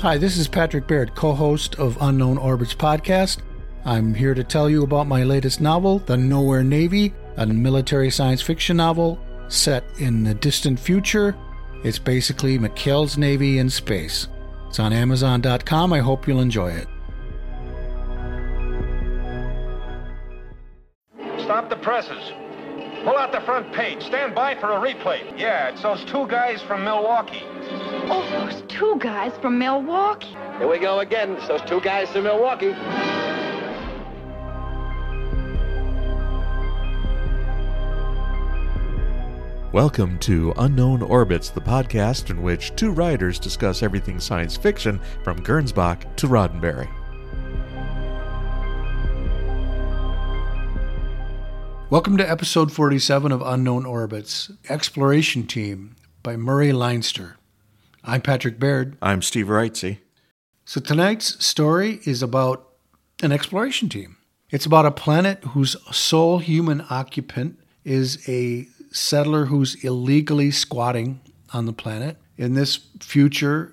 Hi, this is Patrick Baird, co host of Unknown Orbits podcast. I'm here to tell you about my latest novel, The Nowhere Navy, a military science fiction novel set in the distant future. It's basically McHale's Navy in space. It's on Amazon.com. I hope you'll enjoy it. Stop the presses. Pull out the front page. Stand by for a replay. Yeah, it's those two guys from Milwaukee. Oh, those two guys from Milwaukee. Here we go again. It's those two guys from Milwaukee. Welcome to Unknown Orbits, the podcast in which two writers discuss everything science fiction from Gernsback to Roddenberry. Welcome to episode 47 of Unknown Orbits Exploration Team by Murray Leinster. I'm Patrick Baird. I'm Steve Wrightsey. So tonight's story is about an exploration team. It's about a planet whose sole human occupant is a settler who's illegally squatting on the planet. In this future,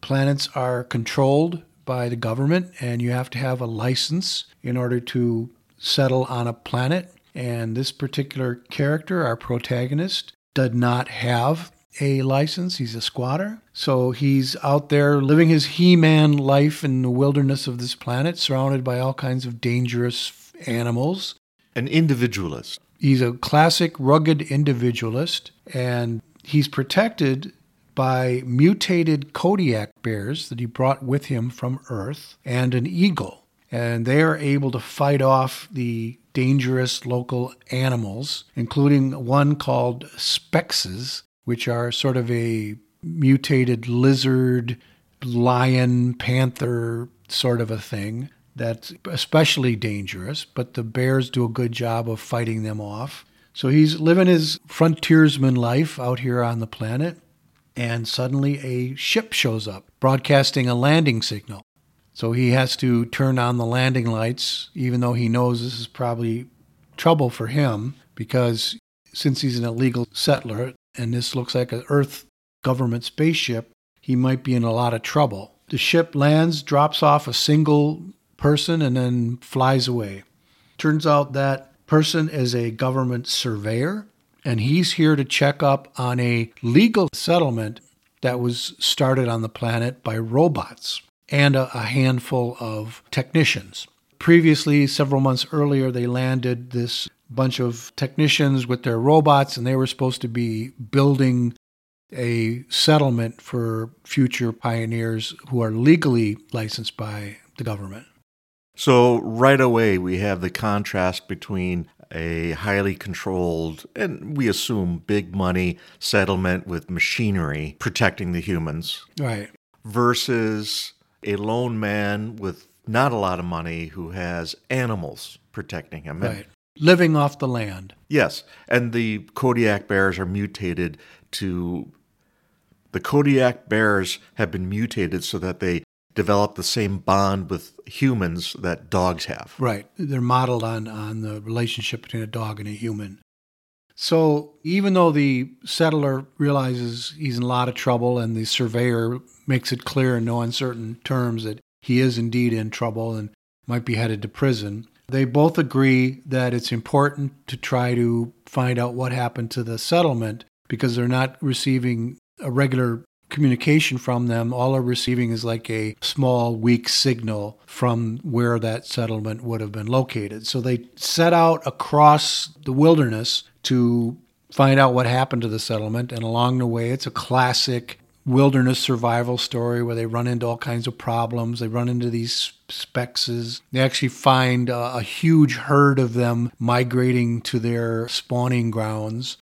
planets are controlled by the government, and you have to have a license in order to settle on a planet. And this particular character, our protagonist, did not have a license. He's a squatter. So he's out there living his He Man life in the wilderness of this planet, surrounded by all kinds of dangerous animals. An individualist. He's a classic rugged individualist, and he's protected by mutated Kodiak bears that he brought with him from Earth and an eagle. And they are able to fight off the dangerous local animals, including one called Sphexes, which are sort of a mutated lizard, lion, panther sort of a thing that's especially dangerous, but the bears do a good job of fighting them off. So he's living his frontiersman life out here on the planet, and suddenly a ship shows up broadcasting a landing signal. So he has to turn on the landing lights, even though he knows this is probably trouble for him, because since he's an illegal settler and this looks like an Earth government spaceship, he might be in a lot of trouble. The ship lands, drops off a single person, and then flies away. Turns out that person is a government surveyor, and he's here to check up on a legal settlement that was started on the planet by robots and a, a handful of technicians. Previously, several months earlier, they landed this bunch of technicians with their robots, and they were supposed to be building a settlement for future pioneers who are legally licensed by the government. So, right away, we have the contrast between a highly controlled and we assume big money settlement with machinery protecting the humans. Right. Versus a lone man with not a lot of money who has animals protecting him. Right. Living off the land. Yes. And the Kodiak bears are mutated to. The Kodiak bears have been mutated so that they develop the same bond with humans that dogs have. Right. They're modeled on, on the relationship between a dog and a human. So even though the settler realizes he's in a lot of trouble and the surveyor makes it clear in no uncertain terms that he is indeed in trouble and might be headed to prison, they both agree that it's important to try to find out what happened to the settlement because they're not receiving a regular communication from them. All they're receiving is like a small, weak signal from where that settlement would have been located. So they set out across the wilderness to find out what happened to the settlement. And along the way, it's a classic wilderness survival story where they run into all kinds of problems. They run into these sphexes. They actually find a, a huge herd of them migrating to their spawning grounds.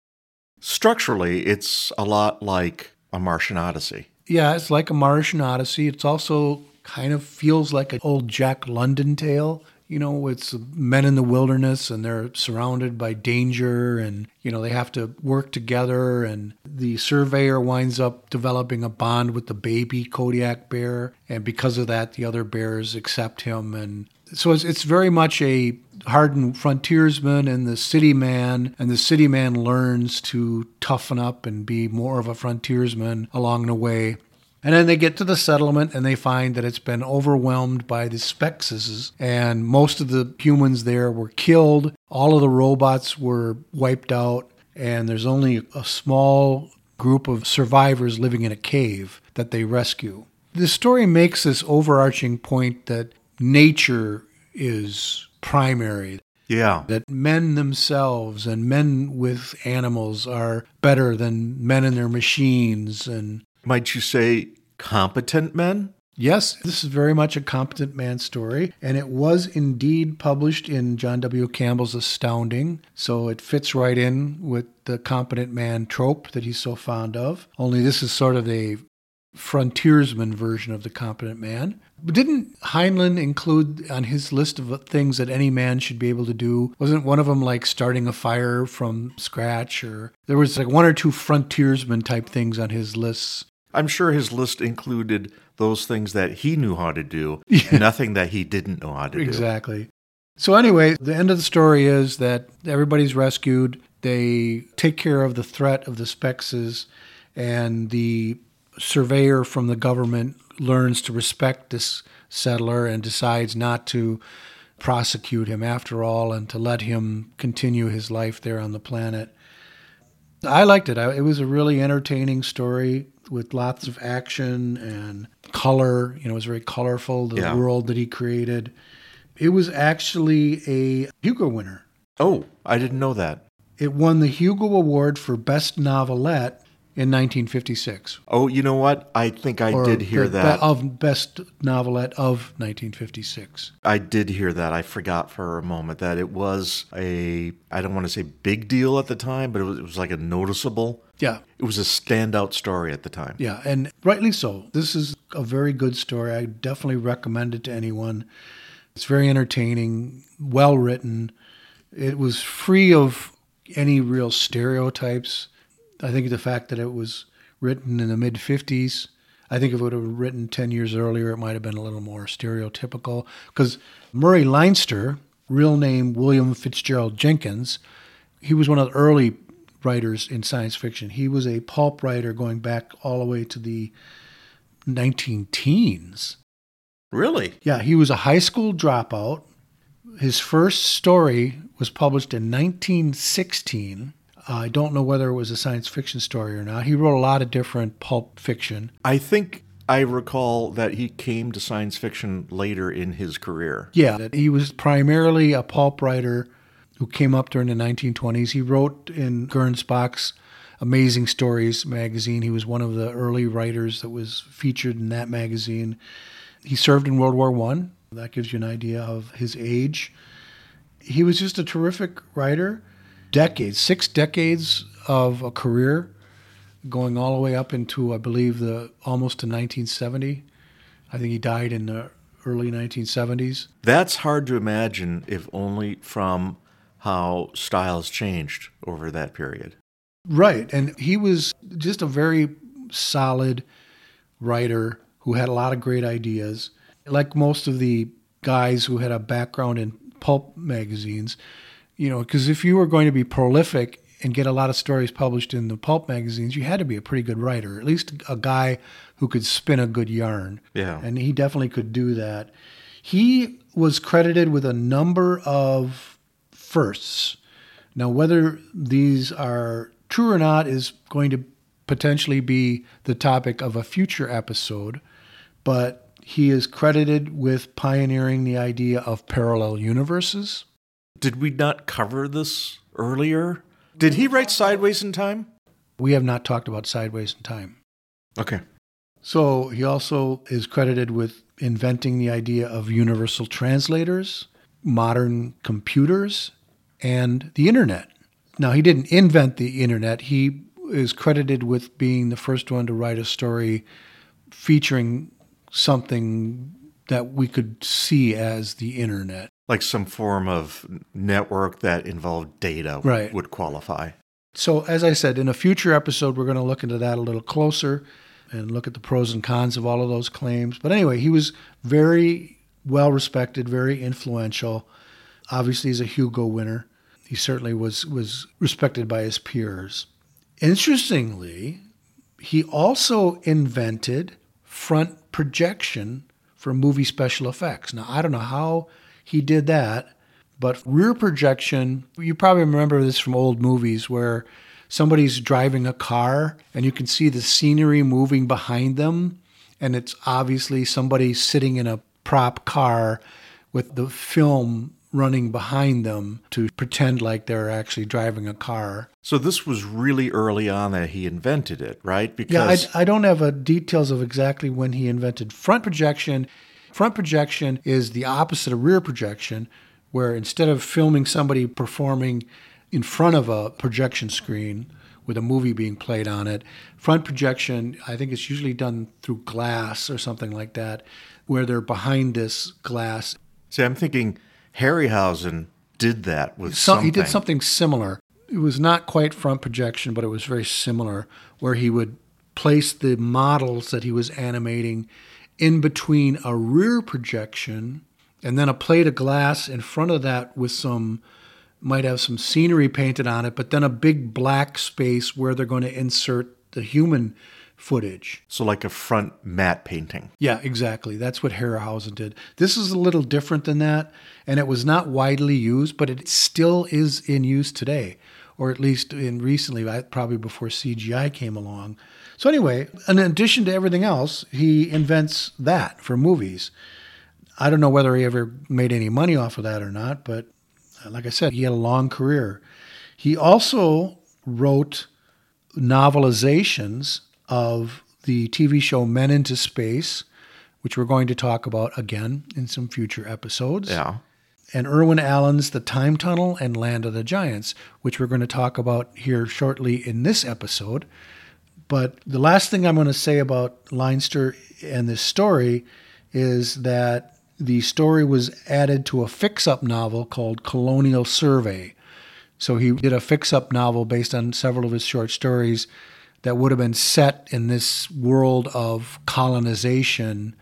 Structurally, it's a lot like a Martian Odyssey. Yeah, it's like a Martian Odyssey. It's also kind of feels like an old Jack London tale. You know, it's men in the wilderness and they're surrounded by danger and, you know, they have to work together. And the surveyor winds up developing a bond with the baby Kodiak bear. And because of that, the other bears accept him. And so it's, it's very much a hardened frontiersman and the city man. And the city man learns to toughen up and be more of a frontiersman along the way. And then they get to the settlement and they find that it's been overwhelmed by the Sphexes, and most of the humans there were killed. All of the robots were wiped out, and there's only a small group of survivors living in a cave that they rescue. The story makes this overarching point that nature is primary. Yeah. That men themselves and men with animals are better than men and their machines. And Might you say competent men? yes, this is very much a competent man story. And it was indeed published in John W. Campbell's Astounding. So it fits right in with the competent man trope that he's so fond of. Only this is sort of a frontiersman version of the competent man. But didn't Heinlein include on his list of things that any man should be able to do? Wasn't one of them like starting a fire from scratch or there was like one or two frontiersman type things on his lists. I'm sure his list included those things that he knew how to do, Yeah. nothing that he didn't know how to do. Exactly. So anyway, the end of the story is that everybody's rescued. They take care of the threat of the Sphexes, and the surveyor from the government learns to respect this settler and decides not to prosecute him after all and to let him continue his life there on the planet. I liked it. I, it was a really entertaining story with lots of action and color. You know, it was very colorful, the Yeah. world that he created. It was actually a Hugo winner. Oh, I didn't know that. It won the Hugo Award for Best Novelette in 1956. Oh, you know what? I think I Or did hear that. Of Best Novelette of 1956. I did hear that. I forgot for a moment that it was a, I don't want to say big deal at the time, but it was, it was like a noticeable, Yeah. it was a standout story at the time. Yeah, and rightly so. This is a very good story. I definitely recommend it to anyone. It's very entertaining, well written. It was free of any real stereotypes. I think the fact that it was written in the mid 50s, I think if it would have been written 10 years earlier, it might have been a little more stereotypical. Because Murray Leinster, real name William Fitzgerald Jenkins, he was one of the early writers in science fiction. He was a pulp writer going back all the way to the 19 teens. Really? Yeah, he was a high school dropout. His first story was published in 1916. Uh, I don't know whether it was a science fiction story or not. He wrote a lot of different pulp fiction. I think I recall that he came to science fiction later in his career. Yeah, that he was primarily a pulp writer who came up during the 1920s. He wrote in Gernsback's Amazing Stories magazine. He was one of the early writers that was featured in that magazine. He served in World War One. That gives you an idea of his age. He was just a terrific writer. Decades, six decades of a career, going all the way up into, I believe, the almost to 1970. I think he died in the early 1970s. That's hard to imagine if only from how styles changed over that period. Right. And he was just a very solid writer who had a lot of great ideas. Like most of the guys who had a background in pulp magazines, you know, because if you were going to be prolific and get a lot of stories published in the pulp magazines, you had to be a pretty good writer, at least a guy who could spin a good yarn. Yeah. And he definitely could do that. He was credited with a number of firsts. Now, whether these are true or not is going to potentially be the topic of a future episode, but he is credited with pioneering the idea of parallel universes. Did we not cover this earlier? Did he write Sideways in Time? We have not talked about Sideways in Time. Okay. So he also is credited with inventing the idea of universal translators, modern computers, and the internet. Now, he didn't invent the internet. He is credited with being the first one to write a story featuring something that we could see as the internet. Like some form of network that involved data Right. would qualify. So, as I said, in a future episode, we're going to look into that a little closer and look at the pros and cons of all of those claims. But anyway, he was very well respected, very influential. Obviously, he's a Hugo winner. He certainly was was respected by his peers. Interestingly, he also invented front projection for movie special effects. Now, I don't know how he did that, but rear projection, you probably remember this from old movies where somebody's driving a car and you can see the scenery moving behind them. And it's obviously somebody sitting in a prop car with the film running behind them to pretend like they're actually driving a car. So this was really early on that he invented it, right? Yeah, I, I don't have details of exactly when he invented front projection. Front projection is the opposite of rear projection, where instead of filming somebody performing in front of a projection screen with a movie being played on it, front projection, I think it's usually done through glass or something like that, where they're behind this glass. See, I'm thinking Harryhausen did that with so, something. He did something similar. It was not quite front projection, but it was very similar, where he would place the models that he was animating in between a rear projection and then a plate of glass in front of that with some might have some scenery painted on it, but then a big black space where they're going to insert the human footage. So, like a front matte painting. Yeah, exactly. That's what Harryhausen did. This is a little different than that, and it was not widely used, but it still is in use today, or at least in recently, probably before CGI came along. So, anyway, in addition to everything else, he invents that for movies. I don't know whether he ever made any money off of that or not, but uh, like I said, he had a long career. He also wrote novelizations of the TV show Men into Space, which we're going to talk about again in some future episodes. Yeah. And Irwin Allen's The Time Tunnel and Land of the Giants, which we're going to talk about here shortly in this episode. But the last thing I'm going to say about Leinster and this story is that the story was added to a fix up novel called Colonial Survey. So he did a fix up novel based on several of his short stories that would have been set in this world of colonization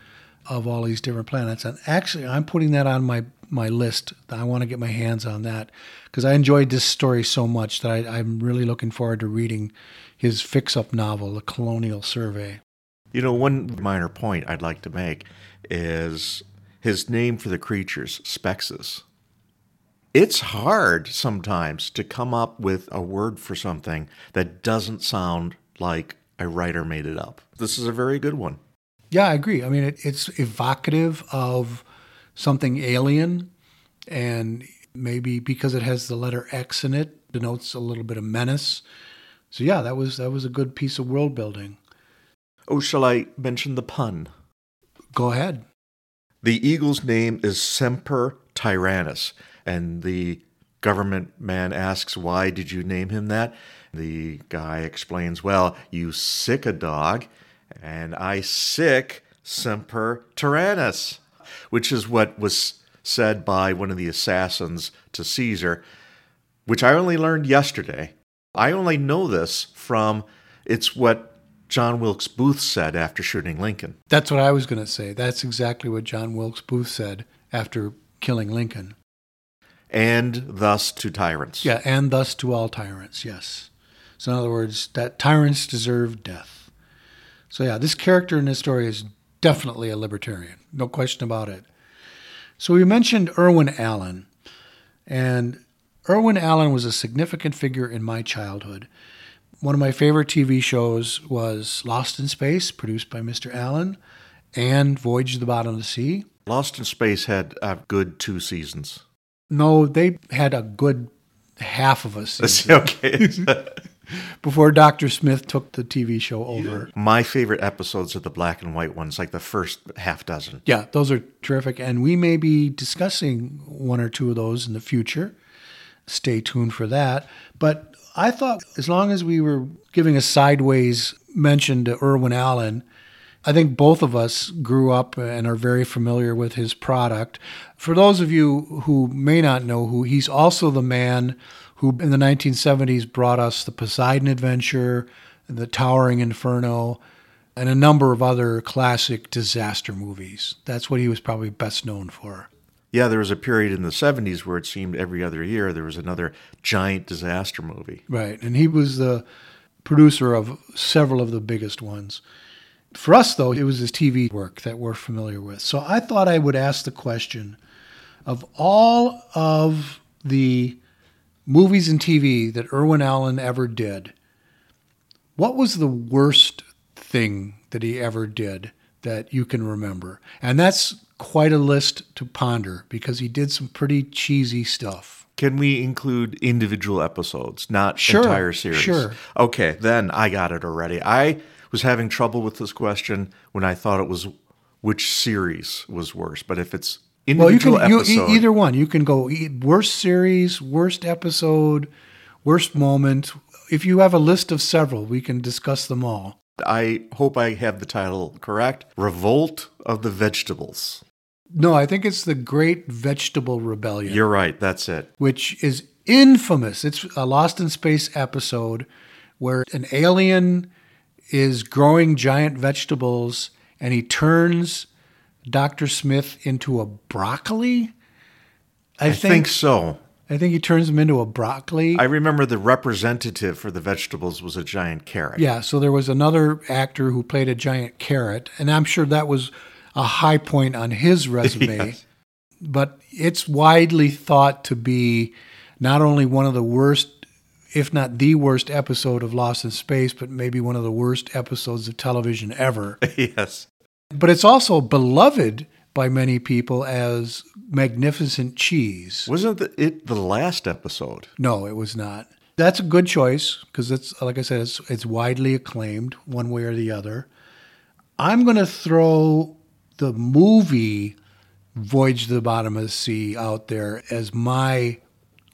of all these different planets. And actually, I'm putting that on my, my list. I want to get my hands on that because I enjoyed this story so much that I, I'm really looking forward to reading his fix up novel, The Colonial Survey. You know, one minor point I'd like to make is his name for the creatures, Sphexes. It's hard sometimes to come up with a word for something that doesn't sound like a writer made it up. This is a very good one. Yeah, I agree. I mean, it, it's evocative of something alien, and maybe because it has the letter X in it, denotes a little bit of menace. So yeah, that was that was a good piece of world building. Oh, shall I mention the pun? Go ahead. The eagle's name is Semper Tyrannis, and the government man asks, Why did you name him that? The guy explains, Well, you sick a dog, and I sick Semper Tyrannis, which is what was said by one of the assassins to Caesar, which I only learned yesterday. I only know this from it's what John Wilkes Booth said after shooting Lincoln. That's what I was going to say. That's exactly what John Wilkes Booth said after killing Lincoln. And thus to tyrants. Yeah, and thus to all tyrants, yes. So, in other words, that tyrants deserve death. So, yeah, this character in this story is definitely a libertarian, no question about it. So, we mentioned Irwin Allen, and Irwin Allen was a significant figure in my childhood. One of my favorite TV shows was Lost in Space, produced by Mr. Allen, and Voyage to the Bottom of the Sea. Lost in Space had a good two seasons. No, they had a good half of a season. okay. Before Dr. Smith took the TV show over. My favorite episodes are the black and white ones, like the first half dozen. Yeah, those are terrific. And we may be discussing one or two of those in the future. Stay tuned for that. But I thought as long as we were giving a sideways mention to Irwin Allen, I think both of us grew up and are very familiar with his product. For those of you who may not know who, he's also the man who in the 1970s brought us the Poseidon Adventure, the Towering Inferno, and a number of other classic disaster movies. That's what he was probably best known for yeah, there was a period in the 70s where it seemed every other year there was another giant disaster movie. Right. And he was the producer of several of the biggest ones. For us, though, it was his TV work that we're familiar with. So I thought I would ask the question of all of the movies and TV that Irwin Allen ever did, what was the worst thing that he ever did that you can remember? And that's quite a list to ponder because he did some pretty cheesy stuff. Can we include individual episodes, not Sure, entire series? sure. Okay, then I got it already. I was having trouble with this question when I thought it was which series was worse. But if it's Well, you individual can you, episode, e- either one. You can go e- worst series, worst episode, worst moment. If you have a list of several, we can discuss them all. I hope I have the title correct. Revolt of the Vegetables. No, I think it's the Great Vegetable Rebellion. You're right. That's it. which is infamous. It's a Lost in Space episode where an alien is growing giant vegetables and he turns Dr. Smith into a broccoli. I, I think so. I think he turns him into a broccoli. I remember the representative for the vegetables was a giant carrot. yeah, so there was another actor who played a giant carrot, and I'm sure that was a high point on his resume. Yes. but it's widely thought to be not only one of the worst, if not the worst episode of Lost in Space, but maybe one of the worst episodes of television ever. yes. but it's also beloved by many people as magnificent cheese. Wasn't it the last episode? No, it was not. That's a good choice because it's like I said, it's it's widely acclaimed one way or the other. I'm going to throw the movie Voyage to the Bottom of the Sea out there as my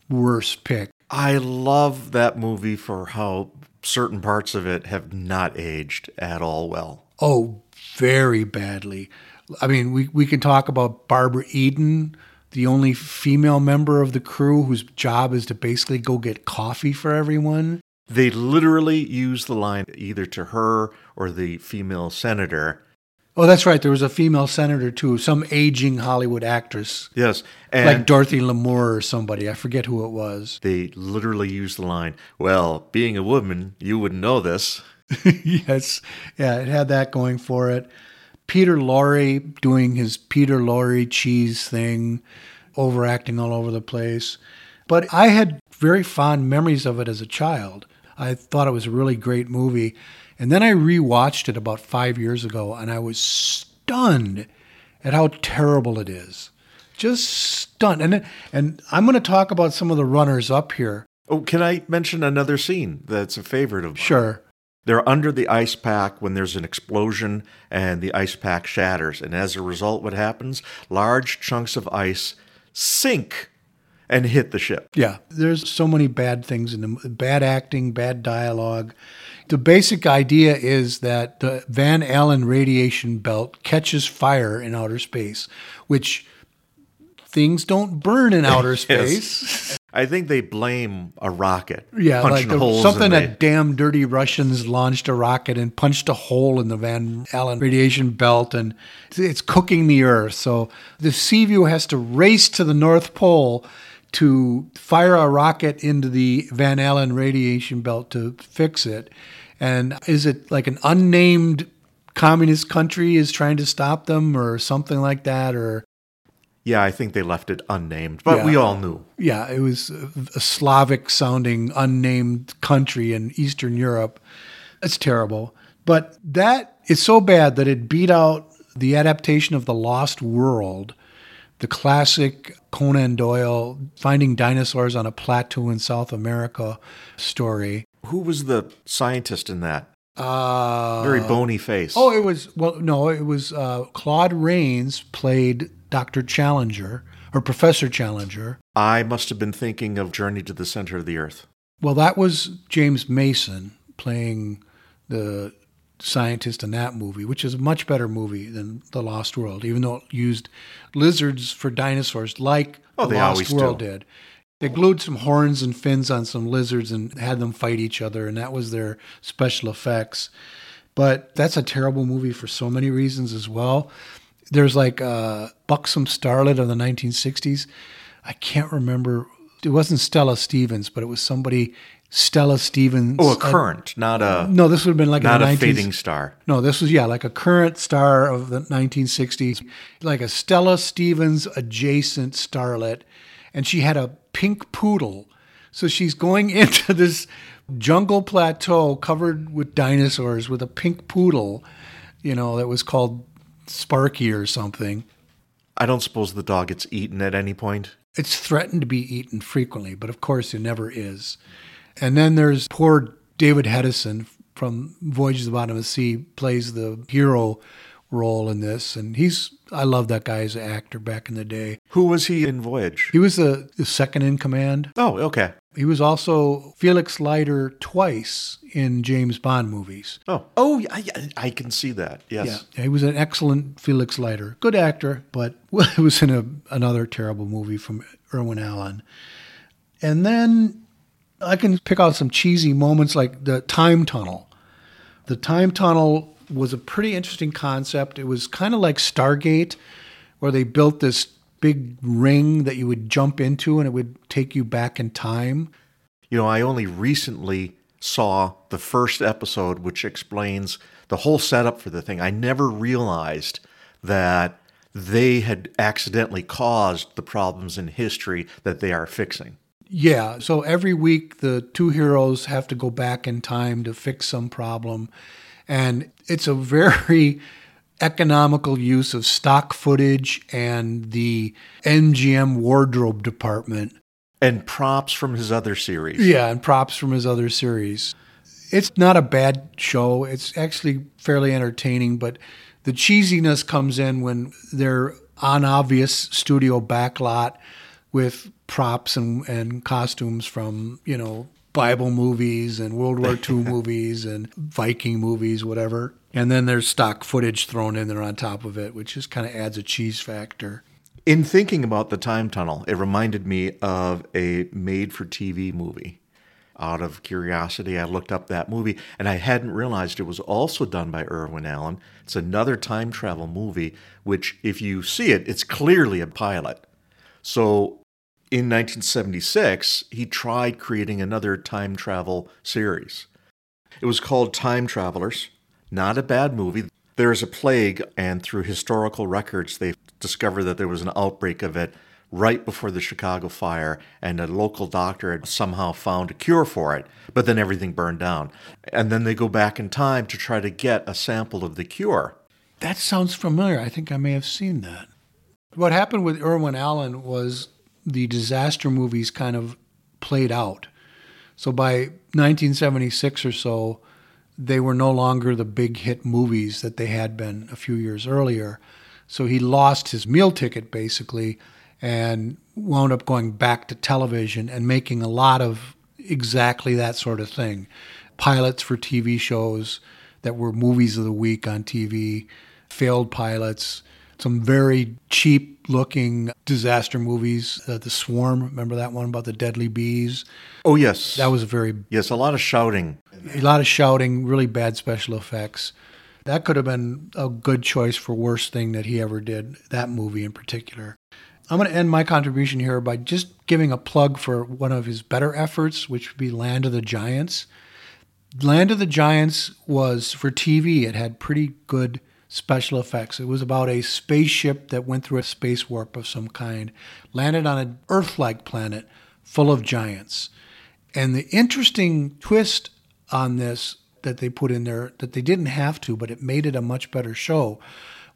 worst pick. I love that movie for how certain parts of it have not aged at all well. Oh, very badly. I mean, we, we can talk about Barbara Eden, the only female member of the crew whose job is to basically go get coffee for everyone. They literally use the line either to her or the female senator. Oh, that's right. There was a female senator too, some aging Hollywood actress, Yes. Like Dorothy Lamour or somebody. I forget who it was. they literally used the line, well, being a woman, you wouldn't know this. yes, yeah, it had that going for it. Peter Lorre doing his Peter Lorre cheese thing, overacting all over the place. But I had very fond memories of it as a child. I thought it was a really great movie. And then I rewatched it about five years ago and I was stunned at how terrible it is. Just stunned. And, and I'm going to talk about some of the runners up here. Oh, can I mention another scene that's a favorite of mine? Sure. They're under the ice pack when there's an explosion and the ice pack shatters. And as a result, what happens? Large chunks of ice sink and hit the ship. Yeah, there's so many bad things in the bad acting, bad dialogue. The basic idea is that the Van Allen radiation belt catches fire in outer space, which things don't burn in outer space. I think they blame a rocket. Yeah, like punching the, holes something that damn dirty Russians launched a rocket and punched a hole in the Van Allen radiation belt, and it's cooking the Earth. So the Seaview has to race to the North Pole to fire a rocket into the Van Allen radiation belt to fix it. And is it like an unnamed communist country is trying to stop them, or something like that, or Yeah, I think they left it unnamed, but Yeah. we all knew. yeah, it was a Slavic sounding unnamed country in Eastern Europe. It's terrible. But that is so bad that it beat out the adaptation of The Lost World, the classic Conan Doyle finding dinosaurs on a plateau in South America story. Who was the scientist in that? Uh, Very bony face. Oh, it was well. No, it was uh, Claude Rains played Doctor Challenger or Professor Challenger. I must have been thinking of Journey to the Center of the Earth. Well, that was James Mason playing the scientist in that movie, which is a much better movie than The Lost World, even though it used lizards for dinosaurs like Oh, The Lost World do. did. They glued some horns and fins on some lizards and had them fight each other, and that was their special effects. But that's a terrible movie for so many reasons as well. There's like a buxom starlet of the 1960s. I can't remember. It wasn't Stella Stevens, but it was somebody Stella Stevens. Oh, a current, not a no, this would have been like not in the a 19s fading star. No, this was yeah, like a current star of the 1960s, like a Stella Stevens adjacent starlet, and she had a pink poodle. So she's going into this jungle plateau covered with dinosaurs with a pink poodle, you know, that was called Sparky or something. I don't suppose the dog gets eaten at any point. It's threatened to be eaten frequently, but of course it never is. And then there's poor David Hedison from Voyage of the Bottom of the Sea plays the hero role in this, and he's I love that guy as an actor back in the day. Who was he in Voyage? He was the, the second in command. Oh, okay. He was also Felix Leiter twice in James Bond movies. Oh, oh, I, I- I can see that. Yes. Yeah, he was an excellent Felix Leiter. Good actor, but it was in a, another terrible movie from Irwin Allen. And then I can pick out some cheesy moments like the time tunnel. The time tunnel was a pretty interesting concept. It was kind of like Stargate, where they built this big ring that you would jump into and it would take you back in time. You know, I only recently saw the first episode, which explains the whole setup for the thing. I never realized that they had accidentally caused the problems in history that they are fixing. Yeah. So every week, the two heroes have to go back in time to fix some problem. And it's a very economical use of stock footage and the MGM wardrobe department. And props from his other series. Yeah. And props from his other series. It's not a bad show. It's actually fairly entertaining, but the cheesiness comes in when they're on obvious studio backlot with props and, and costumes from, you know, Bible movies and World War II movies and Viking movies, whatever. And then there's stock footage thrown in there on top of it, which just kind of adds a cheese factor. In thinking about the time tunnel, it reminded me of a made for TV movie. Out of curiosity, I looked up that movie and I hadn't realized it was also done by Irwin Allen. It's another time travel movie, which, if you see it, it's clearly a pilot. So in 1976, he tried creating another time travel series. It was called Time Travelers. Not a bad movie. There is a plague, and through historical records, they discovered that there was an outbreak of it right before the Chicago fire, and a local doctor had somehow found a cure for it, but then everything burned down. And then they go back in time to try to get a sample of the cure. That sounds familiar. I think I may have seen that. What happened with Irwin Allen was the disaster movies kind of played out. So by 1976 or so, they were no longer the big hit movies that they had been a few years earlier. So he lost his meal ticket basically and wound up going back to television and making a lot of exactly that sort of thing. Pilots for TV shows that were movies of the week on TV, failed pilots, some very cheap looking disaster movies. Uh, the Swarm, remember that one about the deadly bees? Oh, yes. That was a very yes, a lot of shouting. a lot of shouting, really bad special effects. That could have been a good choice for worst thing that he ever did, that movie in particular. I'm going to end my contribution here by just giving a plug for one of his better efforts, which would be Land of the Giants. Land of the Giants was for TV, it had pretty good special effects. It was about a spaceship that went through a space warp of some kind, landed on an Earth like planet full of giants. And the interesting twist on this that they put in there that they didn't have to, but it made it a much better show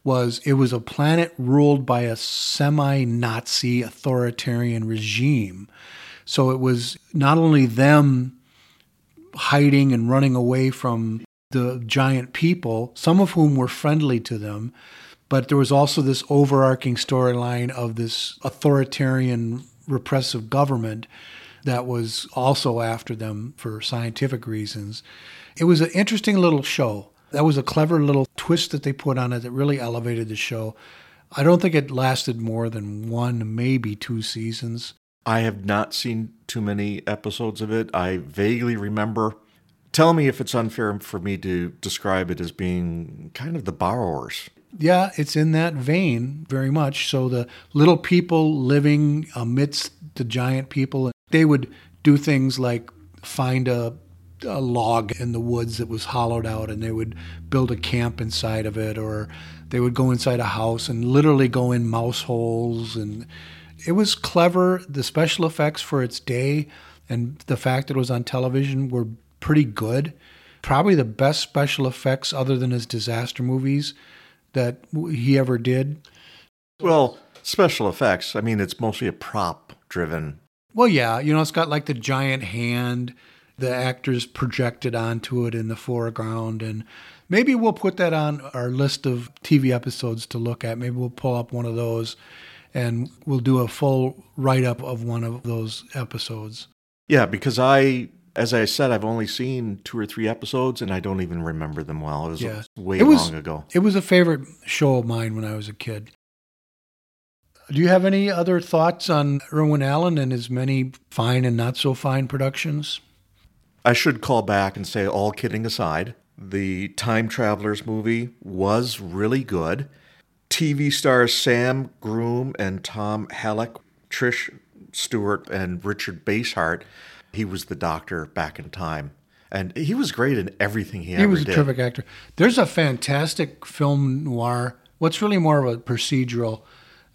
was it was a planet ruled by a semi Nazi authoritarian regime. So it was not only them hiding and running away from the giant people, some of whom were friendly to them, but there was also this overarching storyline of this authoritarian repressive government that was also after them for scientific reasons. It was an interesting little show. That was a clever little twist that they put on it that really elevated the show. I don't think it lasted more than one, maybe two seasons. I have not seen too many episodes of it. I vaguely remember. Tell me if it's unfair for me to describe it as being kind of the borrowers. Yeah, it's in that vein very much. So the little people living amidst the giant people, they would do things like find a, a log in the woods that was hollowed out and they would build a camp inside of it or they would go inside a house and literally go in mouse holes and it was clever the special effects for its day and the fact that it was on television were pretty good probably the best special effects other than his disaster movies that he ever did Well, special effects. I mean, it's mostly a prop driven. Well, yeah, you know, it's got like the giant hand, the actors projected onto it in the foreground, and maybe we'll put that on our list of TV episodes to look at. Maybe we'll pull up one of those, and we'll do a full write up of one of those episodes. Yeah, because I, as I said, I've only seen two or three episodes, and I don't even remember them well. It was Yeah, way it was long ago. It was a favorite show of mine when I was a kid. Do you have any other thoughts on Irwin Allen and his many fine and not so fine productions? I should call back and say, all kidding aside, the Time Travelers movie was really good. TV stars Sam Groom and Tom Hallick, Trish Stewart and Richard Basehart. He was the doctor back in time. And he was great in everything he, He ever was a did. terrific actor. There's a fantastic film noir. What's really more of a procedural.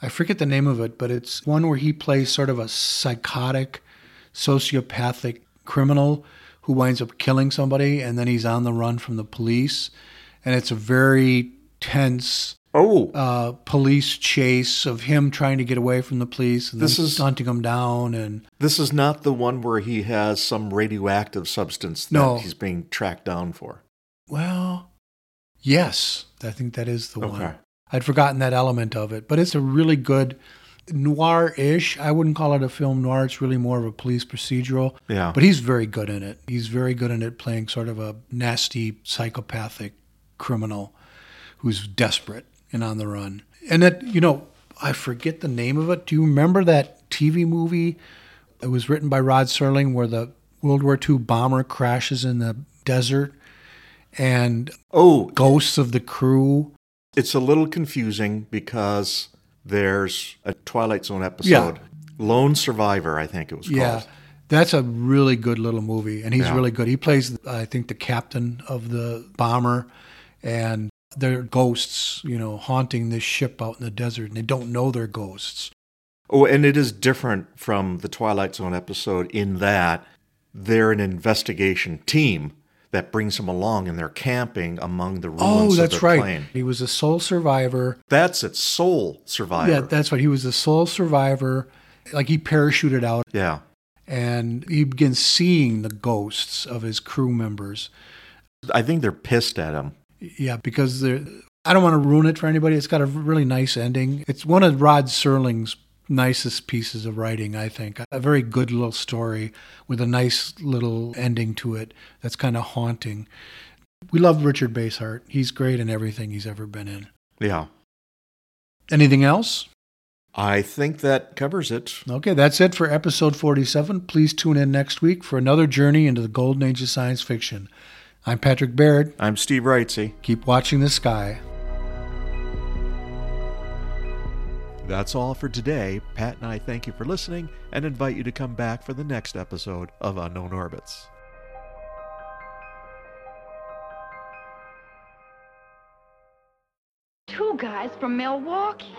I forget the name of it, but it's one where he plays sort of a psychotic, sociopathic criminal who winds up killing somebody, and then he's on the run from the police. And it's a very tense Oh, uh, police chase of him trying to get away from the police and This is- hunting him down. And this is not the one where he has some radioactive substance that No. he's being tracked down for. well, yes, I think that is the one. I'd forgotten that element of it, but it's a really good noir-ish. I wouldn't call it a film noir. It's really more of a police procedural. Yeah. But he's very good in it. He's very good in it playing sort of a nasty psychopathic criminal who's desperate and on the run. And that, you know, I forget the name of it. Do you remember that TV movie? It was written by Rod Serling where the World War II bomber crashes in the desert and Oh, ghosts of the crew It's a little confusing because there's a Twilight Zone episode. Yeah. Lone Survivor, I think it was Yeah, called. that's a really good little movie, and he's Yeah. really good. He plays, I think, the captain of the bomber, and they're ghosts, you know, haunting this ship out in the desert, and they don't know they're ghosts. Oh, and it is different from the Twilight Zone episode in that they're an investigation team that brings them along and they're camping among the ruins Oh, of that's the right. plane. He was a sole survivor. That's its sole survivor. Yeah, that's right. He was a sole survivor. Like he parachuted out, yeah. and he begins seeing the ghosts of his crew members. I think they're pissed at him. Yeah, because. I don't want to ruin it for anybody. It's got a really nice ending. It's one of Rod Serling's nicest pieces of writing, I think. A very good little story with a nice little ending to it that's kind of haunting. We love Richard Basehart. He's great in everything he's ever been in. Yeah. Anything else? I think that covers it. Okay, that's it for episode 47. Please tune in next week for another journey into the golden age of science fiction. I'm Patrick Baird. I'm Steve Wrightsey. Keep watching the sky. That's all for today. Pat and I thank you for listening and invite you to come back for the next episode of Unknown Orbits. Two guys from Milwaukee.